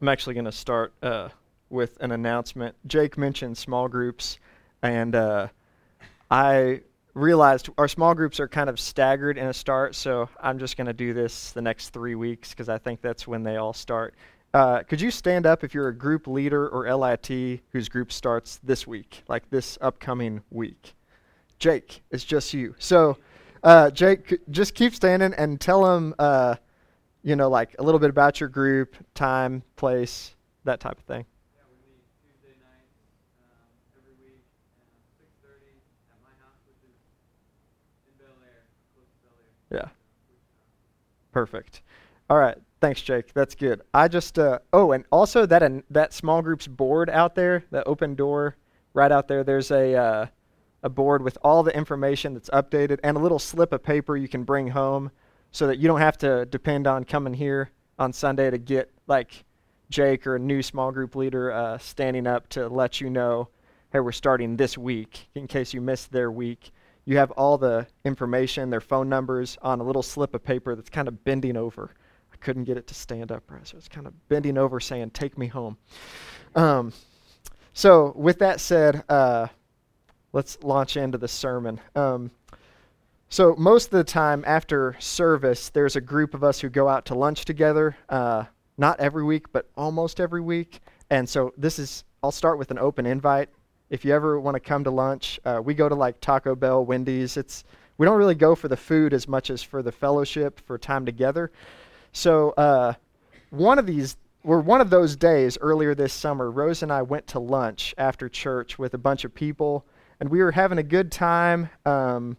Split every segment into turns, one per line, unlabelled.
I'm actually going to start uh, with an announcement. Jake mentioned small groups, and uh, I realized our small groups are kind of staggered in a start, so I'm just going to do this the next three weeks because I think that's when they all start. Uh, could you stand up if you're a group leader or LIT whose group starts this week, like this upcoming week? Jake, it's just you. So, uh, Jake, just keep standing and tell them uh, you know, like a little bit about your group, time, place, that type of thing.
Yeah, we meet Tuesday nights um, every week at 6:30 at my house, which is in Bel Air, close to Bel Air.
Yeah. Perfect. All right. Thanks, Jake. That's good. I just uh, oh, and also that uh, that small groups board out there, the open door right out there. There's a uh, a board with all the information that's updated and a little slip of paper you can bring home so that you don't have to depend on coming here on Sunday to get like Jake or a new small group leader uh, standing up to let you know, hey, we're starting this week in case you missed their week. You have all the information, their phone numbers on a little slip of paper that's kind of bending over. I couldn't get it to stand up right, so it's kind of bending over saying, take me home. Um, so, with that said, uh, let's launch into the sermon. Um, so, most of the time after service, there's a group of us who go out to lunch together. Uh, not every week, but almost every week. And so, this is, I'll start with an open invite. If you ever want to come to lunch, uh, we go to like Taco Bell, Wendy's. It's, we don't really go for the food as much as for the fellowship, for time together. So, uh, one of these, or one of those days earlier this summer, Rose and I went to lunch after church with a bunch of people, and we were having a good time. Um,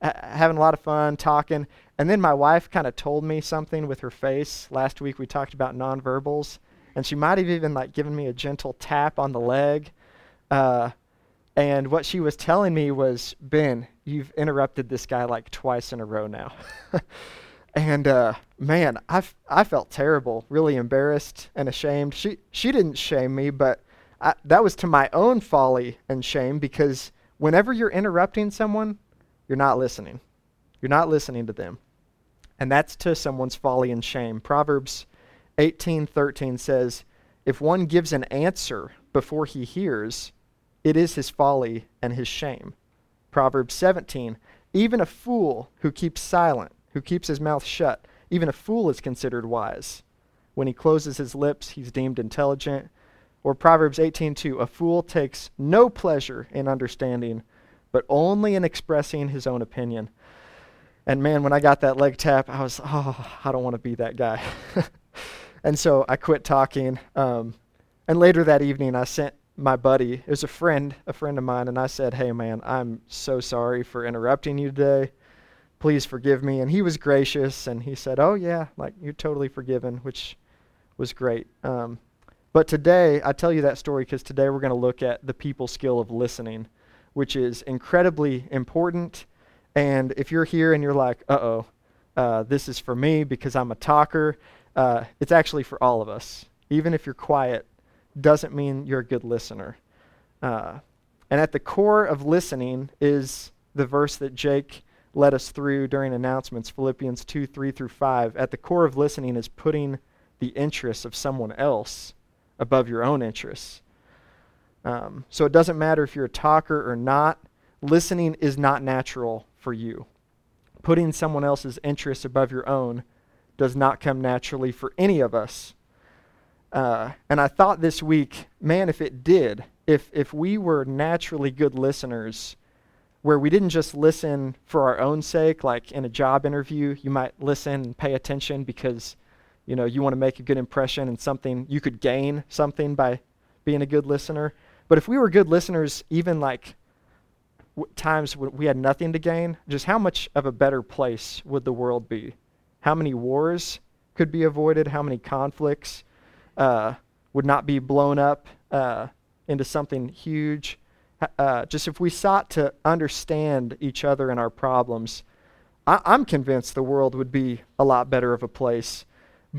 having a lot of fun talking. And then my wife kind of told me something with her face. Last week we talked about nonverbals, and she might have even like given me a gentle tap on the leg. Uh, and what she was telling me was, Ben, you've interrupted this guy like twice in a row now. and uh, man, I, f- I felt terrible, really embarrassed and ashamed. She she didn't shame me, but I, that was to my own folly and shame because whenever you're interrupting someone, you're not listening. You're not listening to them. And that's to someone's folly and shame. Proverbs 18:13 says, "If one gives an answer before he hears, it is his folly and his shame." Proverbs 17, "Even a fool who keeps silent, who keeps his mouth shut, even a fool is considered wise. When he closes his lips, he's deemed intelligent." Or Proverbs 18:2, "A fool takes no pleasure in understanding, but only in expressing his own opinion. And man, when I got that leg tap, I was, oh, I don't want to be that guy. and so I quit talking. Um, and later that evening, I sent my buddy, it was a friend, a friend of mine, and I said, hey, man, I'm so sorry for interrupting you today. Please forgive me. And he was gracious, and he said, oh, yeah, like, you're totally forgiven, which was great. Um, but today, I tell you that story because today we're going to look at the people skill of listening which is incredibly important. And if you're here and you're like, uh oh, uh, this is for me because I'm a talker, uh, it's actually for all of us. Even if you're quiet, doesn't mean you're a good listener. Uh, and at the core of listening is the verse that Jake led us through during announcements, Philippians 2 3 through 5. At the core of listening is putting the interests of someone else above your own interests. Um, so it doesn't matter if you're a talker or not, listening is not natural for you. Putting someone else's interests above your own does not come naturally for any of us. Uh, and I thought this week, man, if it did, if, if we were naturally good listeners, where we didn't just listen for our own sake, like in a job interview, you might listen and pay attention because you know you want to make a good impression and something you could gain something by being a good listener. But if we were good listeners, even like w- times when we had nothing to gain, just how much of a better place would the world be? How many wars could be avoided? How many conflicts uh, would not be blown up uh, into something huge? Uh, just if we sought to understand each other and our problems, I- I'm convinced the world would be a lot better of a place.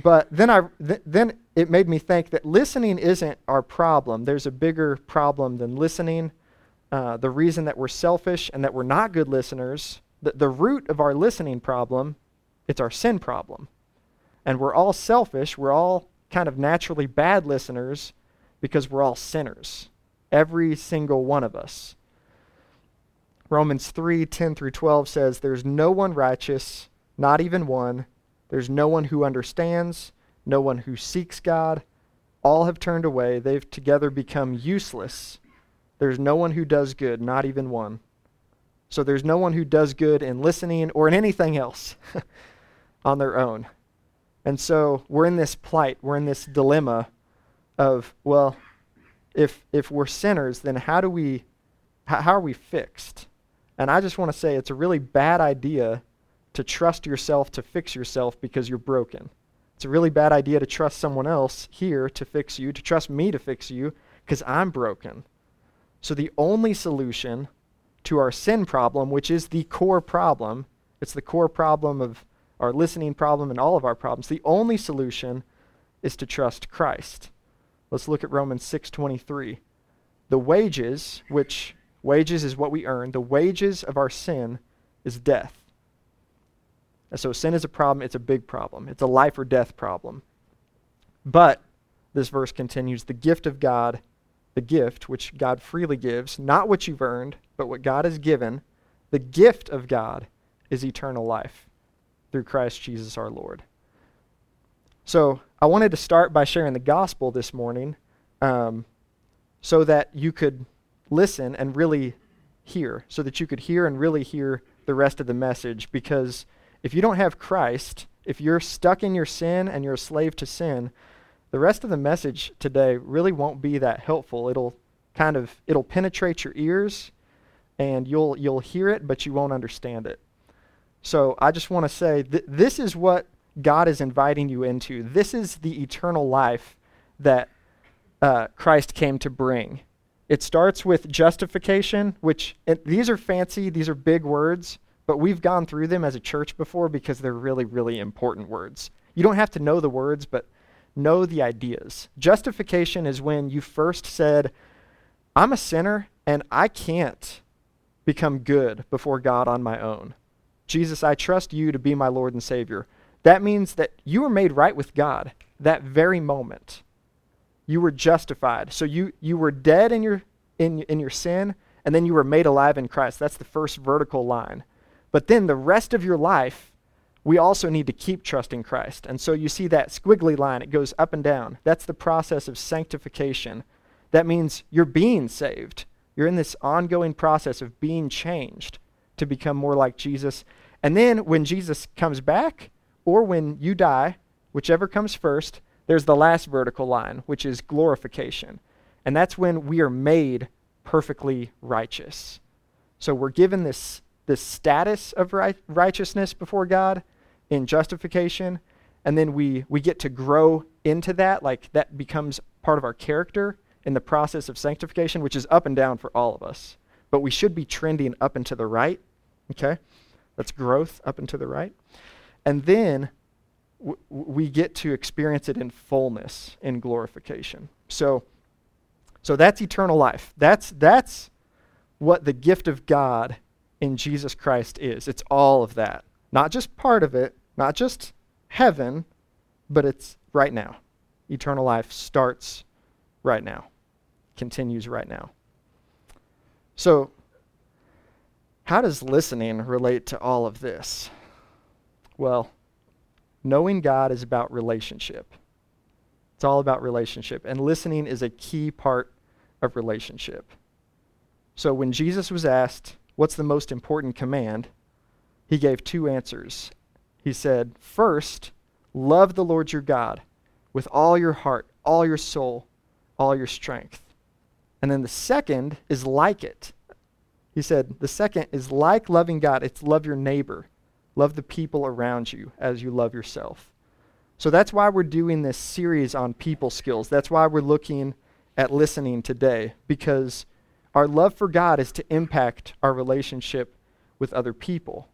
But then I th- then it made me think that listening isn't our problem. There's a bigger problem than listening. Uh, the reason that we're selfish and that we're not good listeners, the, the root of our listening problem, it's our sin problem. And we're all selfish. We're all kind of naturally bad listeners because we're all sinners. Every single one of us. Romans 3 10 through 12 says, There's no one righteous, not even one. There's no one who understands, no one who seeks God. All have turned away. They've together become useless. There's no one who does good, not even one. So there's no one who does good in listening or in anything else on their own. And so we're in this plight, we're in this dilemma of, well, if if we're sinners, then how do we how, how are we fixed? And I just want to say it's a really bad idea to trust yourself to fix yourself because you're broken. It's a really bad idea to trust someone else here to fix you, to trust me to fix you because I'm broken. So the only solution to our sin problem, which is the core problem, it's the core problem of our listening problem and all of our problems. The only solution is to trust Christ. Let's look at Romans 6:23. The wages, which wages is what we earn, the wages of our sin is death. And so sin is a problem, it's a big problem. It's a life or death problem. But this verse continues, the gift of God, the gift which God freely gives, not what you've earned, but what God has given, the gift of God is eternal life through Christ Jesus our Lord. So I wanted to start by sharing the gospel this morning um, so that you could listen and really hear, so that you could hear and really hear the rest of the message. Because if you don't have Christ, if you're stuck in your sin and you're a slave to sin, the rest of the message today really won't be that helpful. It'll kind of it'll penetrate your ears and you'll you'll hear it but you won't understand it. So I just want to say th- this is what God is inviting you into. This is the eternal life that uh, Christ came to bring. It starts with justification, which these are fancy, these are big words, but we've gone through them as a church before because they're really, really important words. You don't have to know the words, but know the ideas. Justification is when you first said, I'm a sinner and I can't become good before God on my own. Jesus, I trust you to be my Lord and Savior. That means that you were made right with God that very moment. You were justified. So you, you were dead in your, in, in your sin, and then you were made alive in Christ. That's the first vertical line. But then the rest of your life, we also need to keep trusting Christ. And so you see that squiggly line, it goes up and down. That's the process of sanctification. That means you're being saved. You're in this ongoing process of being changed to become more like Jesus. And then when Jesus comes back, or when you die, whichever comes first, there's the last vertical line, which is glorification. And that's when we are made perfectly righteous. So we're given this, this status of right, righteousness before God in justification, and then we, we get to grow into that, like that becomes part of our character in the process of sanctification, which is up and down for all of us. But we should be trending up and to the right. Okay? That's growth up and to the right. And then w- we get to experience it in fullness in glorification. So, so that's eternal life. That's, that's what the gift of God in Jesus Christ is. It's all of that. Not just part of it, not just heaven, but it's right now. Eternal life starts right now, continues right now. So, how does listening relate to all of this? Well, knowing God is about relationship. It's all about relationship. And listening is a key part of relationship. So when Jesus was asked, What's the most important command? he gave two answers. He said, First, love the Lord your God with all your heart, all your soul, all your strength. And then the second is like it. He said, The second is like loving God, it's love your neighbor Love the people around you as you love yourself. So that's why we're doing this series on people skills. That's why we're looking at listening today, because our love for God is to impact our relationship with other people.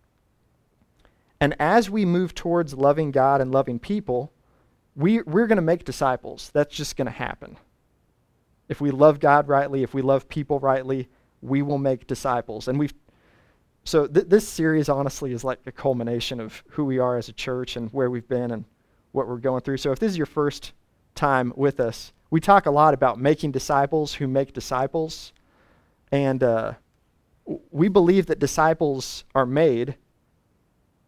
And as we move towards loving God and loving people, we, we're going to make disciples. That's just going to happen. If we love God rightly, if we love people rightly, we will make disciples. And we've so th- this series honestly is like a culmination of who we are as a church and where we've been and what we're going through. So if this is your first time with us. We talk a lot about making disciples who make disciples. And uh, we believe that disciples are made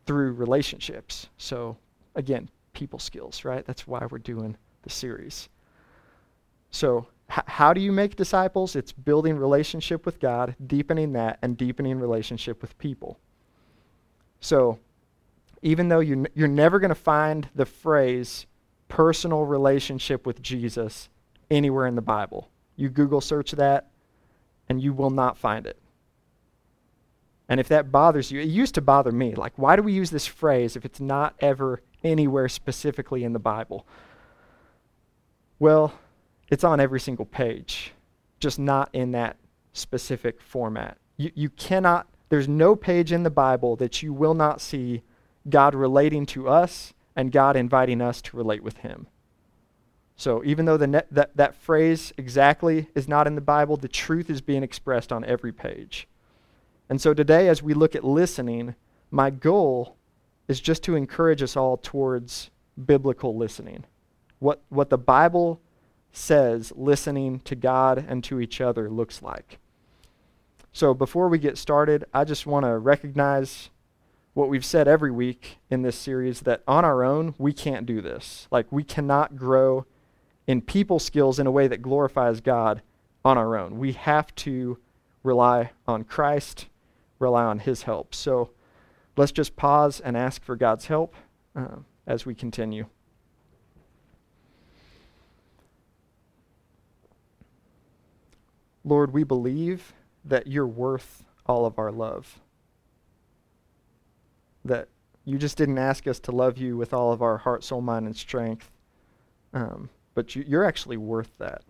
through relationships. So, again, people skills, right? That's why we're doing the series. So, h- how do you make disciples? It's building relationship with God, deepening that, and deepening relationship with people. So, even though you n- you're never going to find the phrase personal relationship with Jesus anywhere in the Bible, you Google search that and you will not find it. And if that bothers you, it used to bother me. Like, why do we use this phrase if it's not ever anywhere specifically in the Bible? Well, it's on every single page, just not in that specific format. You, you cannot, there's no page in the Bible that you will not see God relating to us and God inviting us to relate with Him. So even though the that, that phrase exactly is not in the Bible, the truth is being expressed on every page. And so today, as we look at listening, my goal is just to encourage us all towards biblical listening. What, what the Bible says listening to God and to each other looks like. So before we get started, I just want to recognize what we've said every week in this series that on our own, we can't do this. Like, we cannot grow in people skills in a way that glorifies God on our own. We have to rely on Christ, rely on His help. So let's just pause and ask for God's help uh, as we continue. Lord, we believe that you're worth all of our love. That you just didn't ask us to love you with all of our heart, soul, mind, and strength, um, but you, you're actually worth that.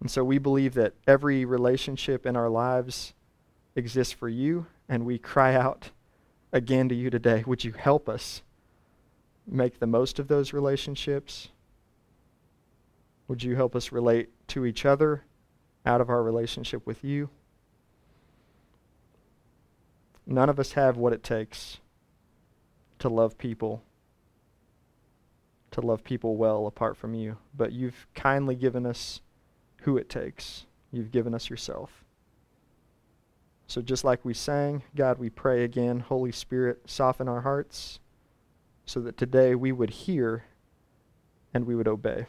And so we believe that every relationship in our lives exists for you, and we cry out again to you today would you help us make the most of those relationships? Would you help us relate to each other out of our relationship with you? None of us have what it takes to love people, to love people well apart from you, but you've kindly given us who it takes. You've given us yourself. So just like we sang, God, we pray again, Holy Spirit, soften our hearts so that today we would hear and we would obey.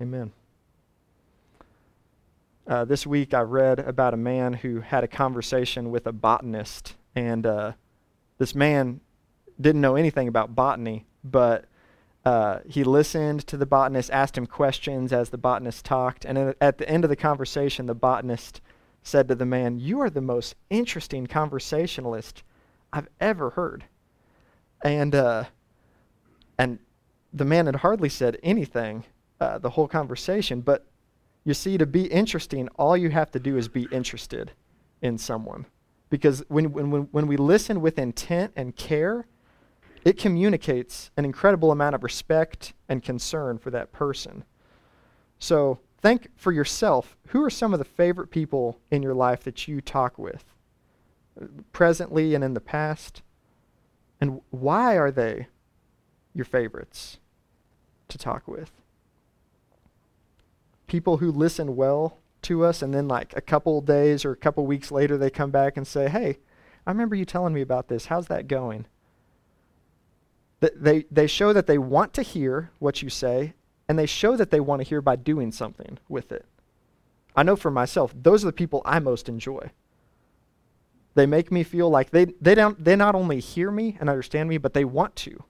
Amen. Uh, this week I read about a man who had a conversation with a botanist, and uh, this man didn't know anything about botany, but uh, he listened to the botanist, asked him questions as the botanist talked, and at the end of the conversation, the botanist said to the man, You are the most interesting conversationalist I've ever heard. And, uh, and the man had hardly said anything uh, the whole conversation, but you see, to be interesting, all you have to do is be interested in someone. Because when, when, when we listen with intent and care, it communicates an incredible amount of respect and concern for that person. So think for yourself who are some of the favorite people in your life that you talk with, uh, presently and in the past? And why are they your favorites to talk with? People who listen well to us, and then, like a couple days or a couple weeks later, they come back and say, Hey, I remember you telling me about this. How's that going? They, they show that they want to hear what you say, and they show that they want to hear by doing something with it. I know for myself, those are the people I most enjoy. They make me feel like they, they, don't, they not only hear me and understand me, but they want to.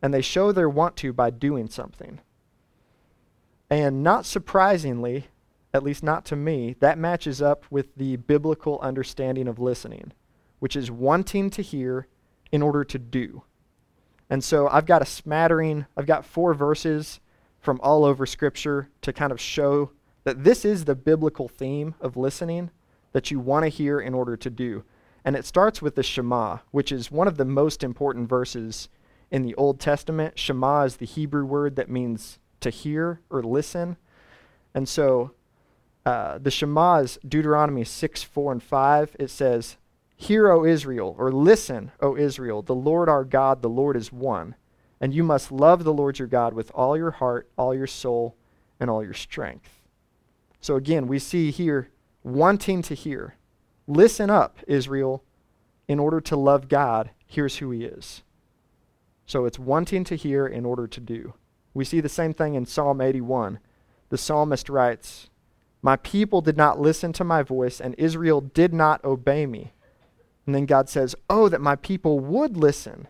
And they show their want to by doing something. And not surprisingly, at least not to me, that matches up with the biblical understanding of listening, which is wanting to hear in order to do. And so I've got a smattering, I've got four verses from all over Scripture to kind of show that this is the biblical theme of listening that you want to hear in order to do. And it starts with the Shema, which is one of the most important verses in the Old Testament. Shema is the Hebrew word that means to hear or listen. And so uh, the Shema is Deuteronomy 6, 4, and 5. It says, Hear, O Israel, or listen, O Israel, the Lord our God, the Lord is one. And you must love the Lord your God with all your heart, all your soul, and all your strength. So again, we see here wanting to hear. Listen up, Israel, in order to love God. Here's who he is. So it's wanting to hear in order to do. We see the same thing in Psalm 81. The psalmist writes, My people did not listen to my voice, and Israel did not obey me. And then God says, Oh, that my people would listen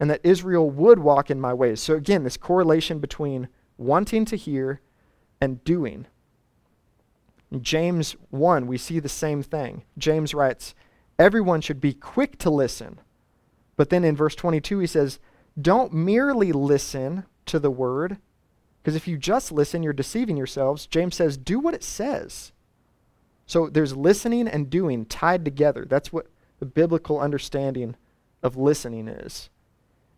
and that Israel would walk in my ways. So again, this correlation between wanting to hear and doing. In James 1, we see the same thing. James writes, Everyone should be quick to listen. But then in verse 22, he says, Don't merely listen to the word, because if you just listen, you're deceiving yourselves. James says, Do what it says. So there's listening and doing tied together. That's what the biblical understanding of listening is.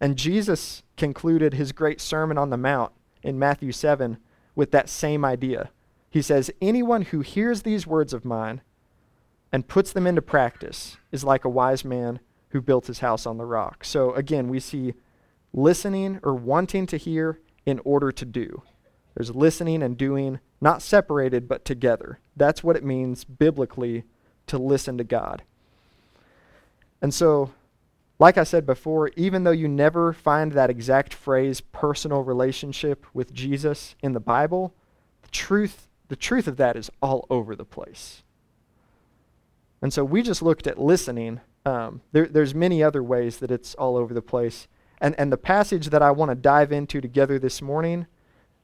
And Jesus concluded his great Sermon on the Mount in Matthew 7 with that same idea. He says, Anyone who hears these words of mine and puts them into practice is like a wise man who built his house on the rock. So again, we see listening or wanting to hear in order to do. There's listening and doing, not separated, but together. That's what it means biblically to listen to God. And so, like I said before, even though you never find that exact phrase, personal relationship with Jesus, in the Bible, the truth, the truth of that is all over the place. And so we just looked at listening. Um, there, there's many other ways that it's all over the place. And, and the passage that I want to dive into together this morning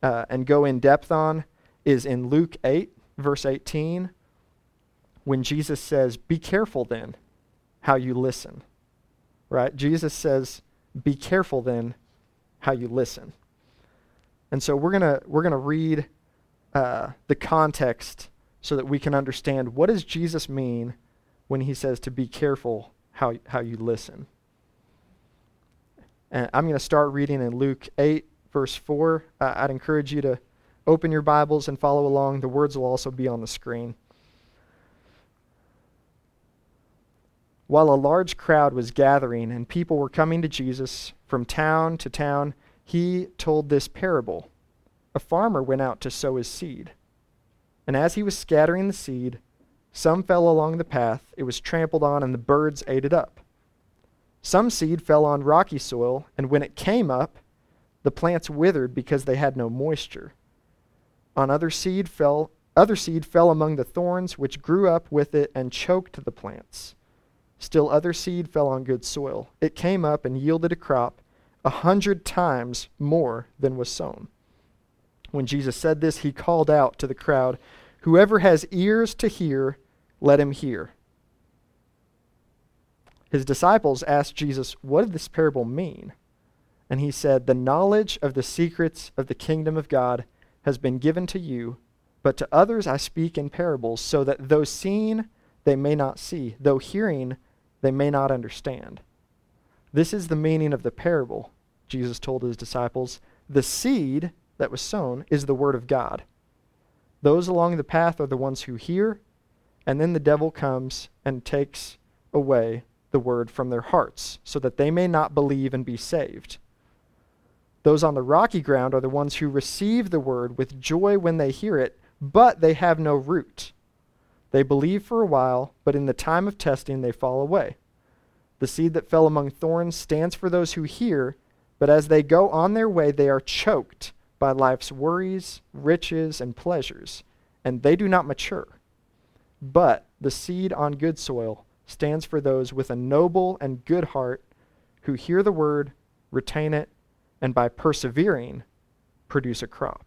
uh, and go in depth on is in Luke 8, verse 18, when Jesus says, Be careful then how you listen. Right? Jesus says, be careful then how you listen. And so we're going we're to read uh, the context so that we can understand what does Jesus mean when he says to be careful how, how you listen. And I'm going to start reading in Luke 8, verse 4. Uh, I'd encourage you to open your Bibles and follow along. The words will also be on the screen. While a large crowd was gathering and people were coming to Jesus from town to town, he told this parable. A farmer went out to sow his seed. And as he was scattering the seed, some fell along the path, it was trampled on, and the birds ate it up. Some seed fell on rocky soil, and when it came up, the plants withered because they had no moisture. On other seed fell other seed fell among the thorns, which grew up with it and choked the plants. Still other seed fell on good soil. It came up and yielded a crop a hundred times more than was sown. When Jesus said this, he called out to the crowd, Whoever has ears to hear, let him hear. His disciples asked Jesus, What did this parable mean? And he said, The knowledge of the secrets of the kingdom of God has been given to you, but to others I speak in parables, so that though seeing, they may not see, though hearing, they may not understand. This is the meaning of the parable, Jesus told his disciples. The seed that was sown is the word of God. Those along the path are the ones who hear, and then the devil comes and takes away the word from their hearts, so that they may not believe and be saved. Those on the rocky ground are the ones who receive the word with joy when they hear it, but they have no root. They believe for a while, but in the time of testing they fall away. The seed that fell among thorns stands for those who hear, but as they go on their way, they are choked by life's worries, riches, and pleasures, and they do not mature. But the seed on good soil stands for those with a noble and good heart who hear the word, retain it, and by persevering, produce a crop.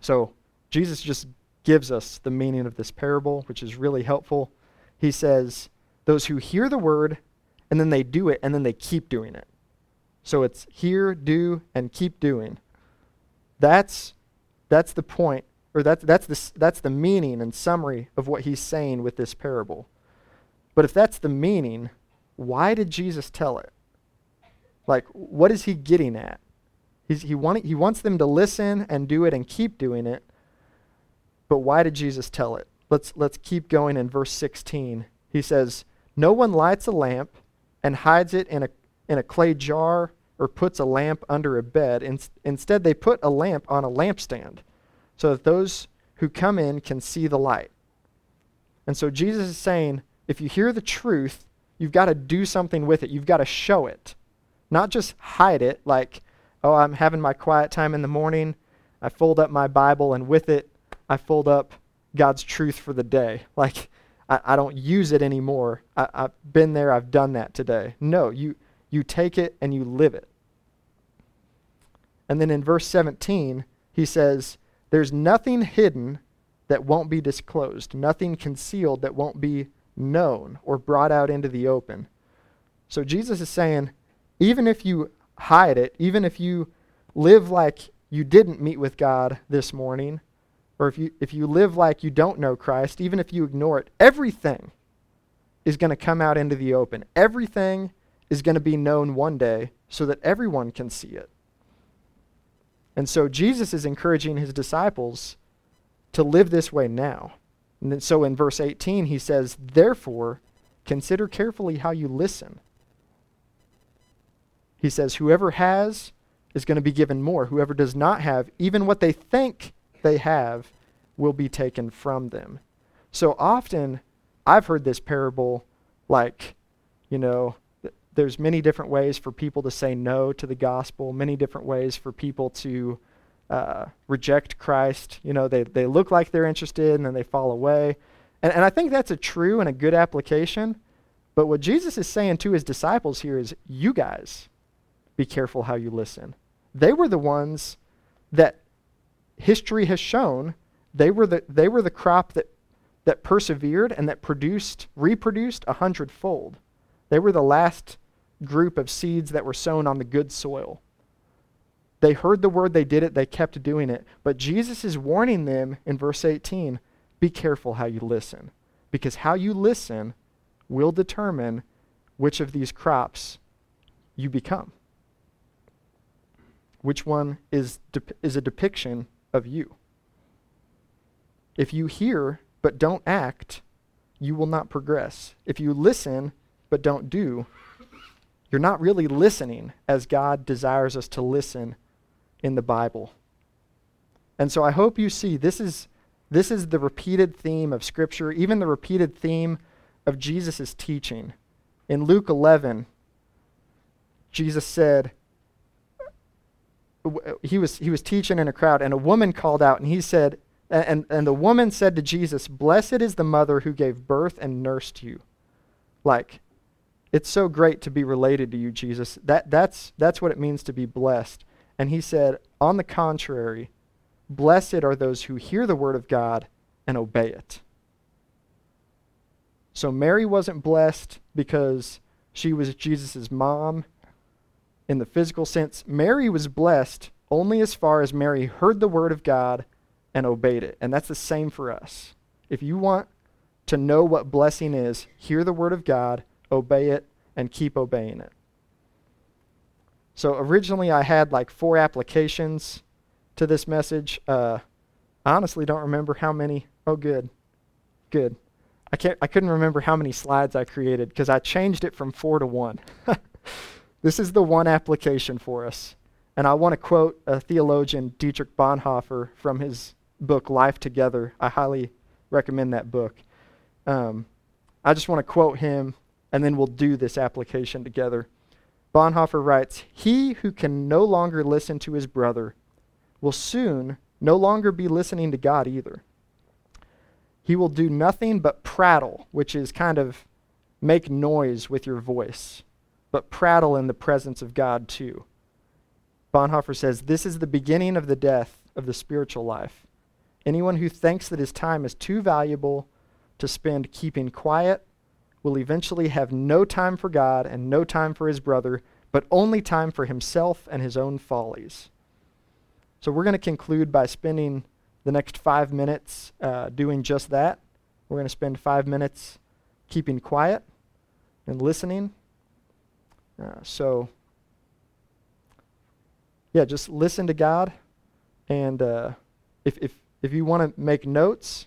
So, Jesus just gives us the meaning of this parable, which is really helpful. He says, Those who hear the word and then they do it and then they keep doing it. So it's hear, do, and keep doing. That's, that's the point, or that, that's, the, that's the meaning and summary of what he's saying with this parable. But if that's the meaning, why did Jesus tell it? Like, what is he getting at? He's, he, want, he wants them to listen and do it and keep doing it. But why did Jesus tell it? Let's, let's keep going in verse 16. He says, No one lights a lamp and hides it in a, in a clay jar or puts a lamp under a bed. In, instead, they put a lamp on a lampstand so that those who come in can see the light. And so Jesus is saying if you hear the truth, you've got to do something with it. You've got to show it, not just hide it like, oh, I'm having my quiet time in the morning. I fold up my Bible, and with it, I fold up God's truth for the day. Like, I, I don't use it anymore. I, I've been there, I've done that today. No, you, you take it and you live it. And then in verse 17, he says, There's nothing hidden that won't be disclosed, nothing concealed that won't be known or brought out into the open. So Jesus is saying, even if you hide it, even if you live like you didn't meet with God this morning, or if you, if you live like you don't know Christ, even if you ignore it, everything is going to come out into the open. Everything is going to be known one day so that everyone can see it. And so Jesus is encouraging his disciples to live this way now. And then, so in verse 18, he says, Therefore, consider carefully how you listen. He says, Whoever has is going to be given more. Whoever does not have, even what they think they have, will be taken from them. So often, I've heard this parable like, you know, th- there's many different ways for people to say no to the gospel, many different ways for people to uh, reject Christ. You know, they, they look like they're interested and then they fall away. And, and I think that's a true and a good application. But what Jesus is saying to his disciples here is, you guys, be careful how you listen. They were the ones that history has shown they were the, they were the crop that, that persevered and that produced, reproduced a hundredfold. They were the last group of seeds that were sown on the good soil. They heard the word, they did it, they kept doing it. But Jesus is warning them in verse 18 be careful how you listen, because how you listen will determine which of these crops you become. Which one is, de- is a depiction of you. If you hear but don't act, you will not progress. If you listen but don't do, you're not really listening as God desires us to listen in the Bible. And so I hope you see this is this is the repeated theme of scripture, even the repeated theme of Jesus' teaching. In Luke 11, Jesus said he was he was teaching in a crowd and a woman called out and he said and, and the woman said to Jesus, Blessed is the mother who gave birth and nursed you. Like, it's so great to be related to you, Jesus. That, that's, that's what it means to be blessed. And he said, On the contrary, blessed are those who hear the word of God and obey it. So Mary wasn't blessed because she was Jesus' mom in the physical sense. Mary was blessed only as far as Mary heard the word of God and obeyed it. And that's the same for us. If you want to know what blessing is, hear the word of God, obey it, and keep obeying it. So originally I had like four applications to this message. Uh, I honestly don't remember how many. Oh, good, good. I can't. I couldn't remember how many slides I created because I changed it from four to one. this is the one application for us, and I want to quote a theologian, Dietrich Bonhoeffer, from his book Life Together. I highly recommend that book. Um, I just want to quote him, and then we'll do this application together. Bonhoeffer writes He who can no longer listen to his brother will soon no longer be listening to God either. He will do nothing but prattle, which is kind of make noise with your voice, but prattle in the presence of God too. Bonhoeffer says this is the beginning of the death of the spiritual life. Anyone who thinks that his time is too valuable to spend keeping quiet will eventually have no time for God and no time for his brother, but only time for himself and his own follies. So we're going to conclude by spending the next five minutes uh, doing just that. We're going to spend five minutes keeping quiet and listening. Uh, so, yeah, just listen to God. And uh, if, if, if you want to make notes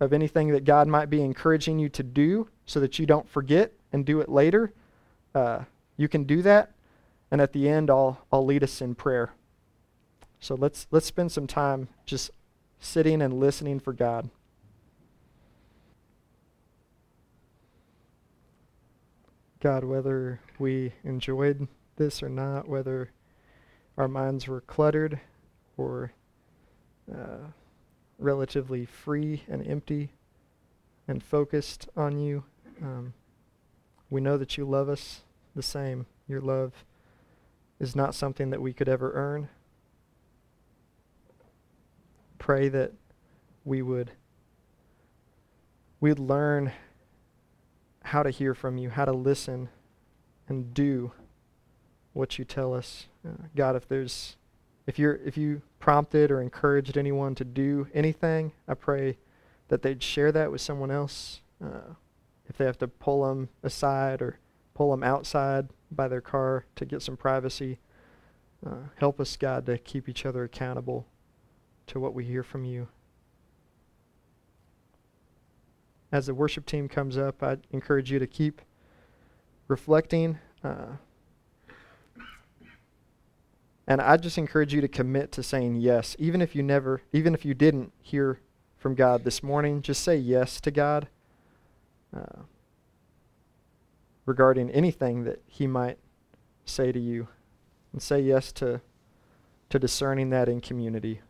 of anything that God might be encouraging you to do, so that you don't forget, and do it later, uh, you can do that. And at the end, I'll, I'll lead us in prayer. So let's, let's spend some time just sitting and listening for God. God, whether we enjoyed this or not, whether our minds were cluttered or uh, relatively free and empty and focused on you, um, we know that you love us the same. Your love is not something that we could ever earn. Pray that we would we'd learn how to hear from you, how to listen and do what you tell us. Uh, God, if there's if you're if you prompted or encouraged anyone to do anything, I pray that they'd share that with someone else. Uh, if they have to pull them aside or pull them outside by their car to get some privacy, uh, help us, God, to keep each other accountable to what we hear from you. As the worship team comes up, I encourage you to keep reflecting. Uh, and I just encourage you to commit to saying yes, even if you never, even if you didn't hear from God this morning, just say yes to God uh, regarding anything that He might say to you, and say yes to to discerning that in community.